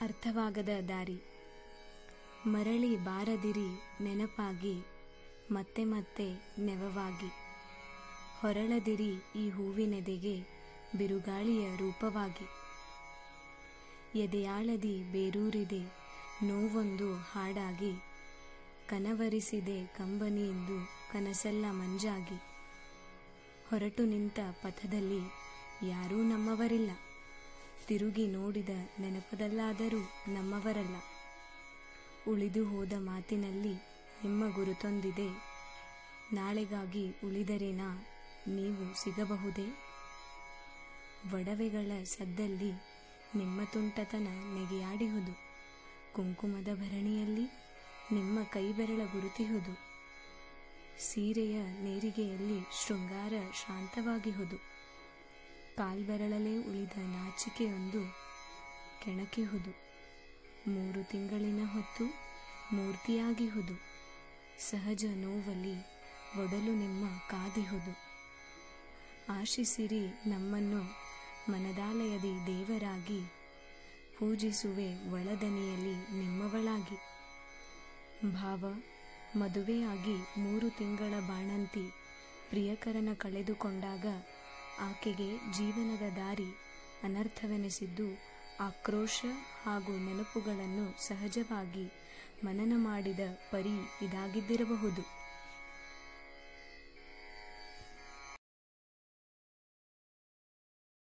ಅರ್ಥವಾಗದ ದಾರಿ. ಮರಳಿ ಬಾರದಿರಿ ನೆನಪಾಗಿ, ಮತ್ತೆ ಮತ್ತೆ ನೆವವಾಗಿ. ಹೊರಳದಿರಿ ಈ ಹೂವಿನೆದೆಗೆ ಬಿರುಗಾಳಿಯ ರೂಪವಾಗಿ. ಎದೆಯಾಳದಿ ಬೇರೂರಿದೆ, ನೋವೊಂದು ಹಾಡಾಗಿ. ಕನವರಿಸಿದೆ ಕಂಬನಿಯೆಂದು ಕನಸೆಲ್ಲ ಮಂಜಾಗಿ. ಹೊರಟು ನಿಂತ ಪಥದಲ್ಲಿ ಯಾರೂ ನಮ್ಮವರಿಲ್ಲ. ತಿರುಗಿ ನೋಡಿದ ನೆನಪದಲ್ಲಾದರೂ ನಮ್ಮವರಲ್ಲ. ಉಳಿದು ಹೋದ ಮಾತಿನಲ್ಲಿ ನಿಮ್ಮ ಗುರುತೊಂದಿದೆ. ನಾಳೆಗಾಗಿ ಉಳಿದರೇನಾ? ನೀವು ಸಿಗಬಹುದೇ? ಒಡವೆಗಳ ಸದ್ದಲ್ಲಿ ನಿಮ್ಮ ತುಂಟತನ ನೆಗೆಯಾಡಿಹುದು. ಕುಂಕುಮದ ಭರಣಿಯಲ್ಲಿ ನಿಮ್ಮ ಕೈಬೆರಳ ಗುರುತಿಹುದು. ಸೀರೆಯ ನೇರಿಗೆಯಲ್ಲಿ ಶೃಂಗಾರ ಶಾಂತವಾಗಿಹುದು. ಕಾಲ್ಬೆರಳಲೇ ಉಳಿದ ನಾಚಿಕೆಯೊಂದು ಕೆಣಕಿಹುದು ಮೂರು ತಿಂಗಳಿನ ಹೊತ್ತು ಮೂರ್ತಿಯಾಗಿಹುದು ಸಹಜ ನೋವಲ್ಲಿ ಒಡಲು ನಿಮ್ಮ ಕಾದಿಹುದು ಆಶಿಸಿರಿ ನಮ್ಮನ್ನು ಮನದಾಲಯದಿ ದೇವರಾಗಿ, ಪೂಜಿಸುವೆ ಒಳದನಿಯಲ್ಲಿ ನಿಮ್ಮವಳಾಗಿ. ಭಾವ, ಮದುವೆಯಾಗಿ ಮೂರು ತಿಂಗಳ ಬಾಣಂತಿ ಪ್ರಿಯಕರನ ಕಳೆದುಕೊಂಡಾಗ ಆಕೆಗೆ ಜೀವನದ ದಾರಿ ಅನರ್ಥವೆನಿಸಿದ್ದು ಆಕ್ರೋಶ ಹಾಗೂ ನೆನಪುಗಳನ್ನು ಸಹಜವಾಗಿ ಮನನ ಮಾಡಿದ ಪರಿ ಇದಾಗಿದ್ದಿರಬಹುದು.